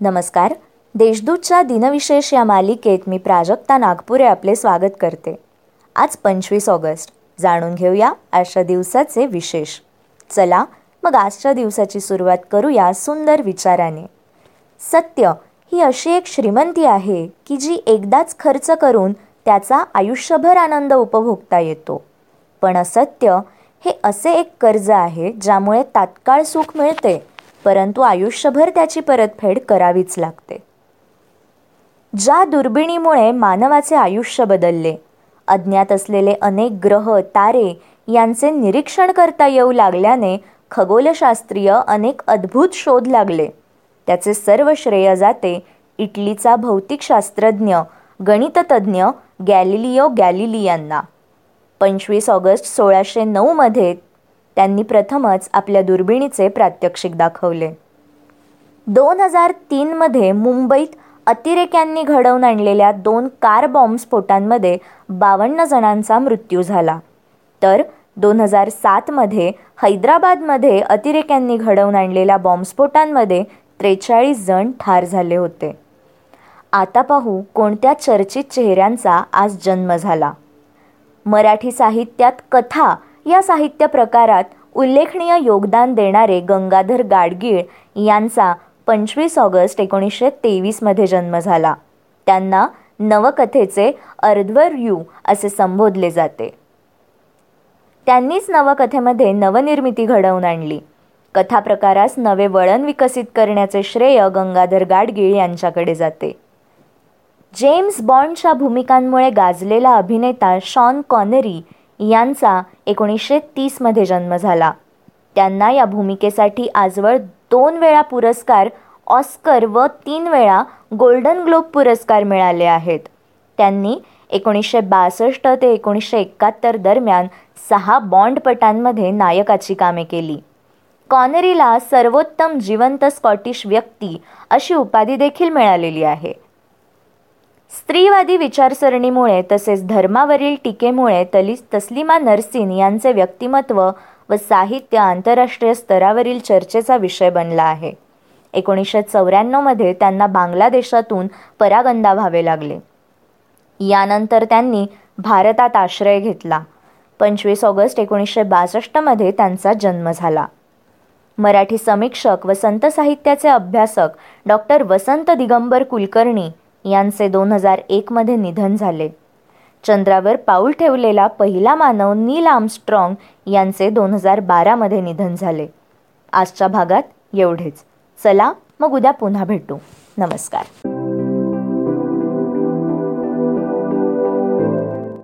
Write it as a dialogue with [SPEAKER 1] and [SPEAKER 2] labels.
[SPEAKER 1] नमस्कार. देशदूतच्या दिनविशेष या मालिकेत मी प्राजक्ता नागपुरे आपले स्वागत करते. आज पंचवीस ऑगस्ट. जाणून घेऊया आजच्या दिवसाचे विशेष. चला मग आजच्या दिवसाची सुरुवात करूया सुंदर विचाराने. सत्य ही अशी एक श्रीमंती आहे की जी एकदाच खर्च करून त्याचा आयुष्यभर आनंद उपभोगता येतो. पण असत्य हे असे एक कर्ज आहे ज्यामुळे तात्काळ सुख मिळते परंतु आयुष्यभर त्याची परतफेड करावीच लागते. ज्या दुर्बिणीमुळे मानवाचे आयुष्य बदलले अज्ञात असलेले अनेक ग्रह तारे यांचे निरीक्षण करता येऊ लागल्याने खगोलशास्त्रीय अनेक अद्भुत शोध लागले. त्याचे सर्व श्रेय जाते इटलीचा भौतिकशास्त्रज्ञ गणिततज्ञ गॅलिलिओ गॅलिली यांना पंचवीस ऑगस्ट सोळाशे नऊमध्ये त्यांनी प्रथमच आपल्या दुर्बिणीचे प्रात्यक्षिक दाखवले. दोन हजार तीनमध्ये मुंबईत अतिरेक्यांनी घडवून आणलेल्या दोन कार बॉम्बस्फोटांमध्ये बावन्न जणांचा मृत्यू झाला. तर दोन हजार सातमध्ये हैदराबादमध्ये अतिरेक्यांनी घडवून आणलेल्या बॉम्बस्फोटांमध्ये त्रेचाळीस जण ठार झाले होते. आता पाहू कोणत्या चर्चित चेहऱ्यांचा आज जन्म झाला. मराठी साहित्यात कथा या साहित्य प्रकारात उल्लेखनीय योगदान देणारे गंगाधर गाडगीळ यांचा पंचवीस ऑगस्ट एकोणीसशे तेवीसमध्ये जन्म झाला. त्यांना नवकथेचे अर्ध्वर्यू असे संबोधले जाते. त्यांनीच नवकथेमध्ये नवनिर्मिती घडवून आणली. कथा प्रकारास नवे वळण विकसित करण्याचे श्रेय गंगाधर गाडगीळ यांच्याकडे जाते. जेम्स बॉन्डच्या भूमिकांमुळे गाजलेला अभिनेता शॉन कॉनरी यांचा एकोणीसशे तीसमध्ये जन्म झाला. त्यांना या भूमिकेसाठी आजवर दोन वेळा पुरस्कार ऑस्कर व तीन वेळा गोल्डन ग्लोब पुरस्कार मिळाले आहेत. त्यांनी एकोणीसशे बासष्ट ते एकोणीसशे एकाहत्तर दरम्यान सहा बॉन्डपटांमध्ये नायकाची कामे केली. कॉनरीला सर्वोत्तम जिवंत स्कॉटिश व्यक्ती अशी उपाधी देखील मिळालेली आहे. स्त्रीवादी विचारसरणीमुळे तसेच धर्मावरील टीकेमुळे तली तस्लिमा नरसिन यांचे व्यक्तिमत्व व साहित्य आंतरराष्ट्रीय स्तरावरील चर्चेचा विषय बनला आहे. एकोणीसशे चौऱ्याण्णवमध्ये त्यांना बांगलादेशातून परागंदा व्हावे लागले. यानंतर त्यांनी भारतात आश्रय घेतला. पंचवीस ऑगस्ट एकोणीसशे बासष्टमध्ये त्यांचा जन्म झाला. मराठी समीक्षक व संत साहित्याचे अभ्यासक डॉक्टर वसंत दिगंबर कुलकर्णी यांचे दोन हजार एकमध्ये निधन झाले. चंद्रावर पाऊल ठेवलेला पहिला मानव नील आर्मस्ट्रॉंग यांचे दोन हजार बारामध्ये निधन झाले. आजच्या भागात एवढेच. चला मग उद्या पुन्हा भेटू. नमस्कार.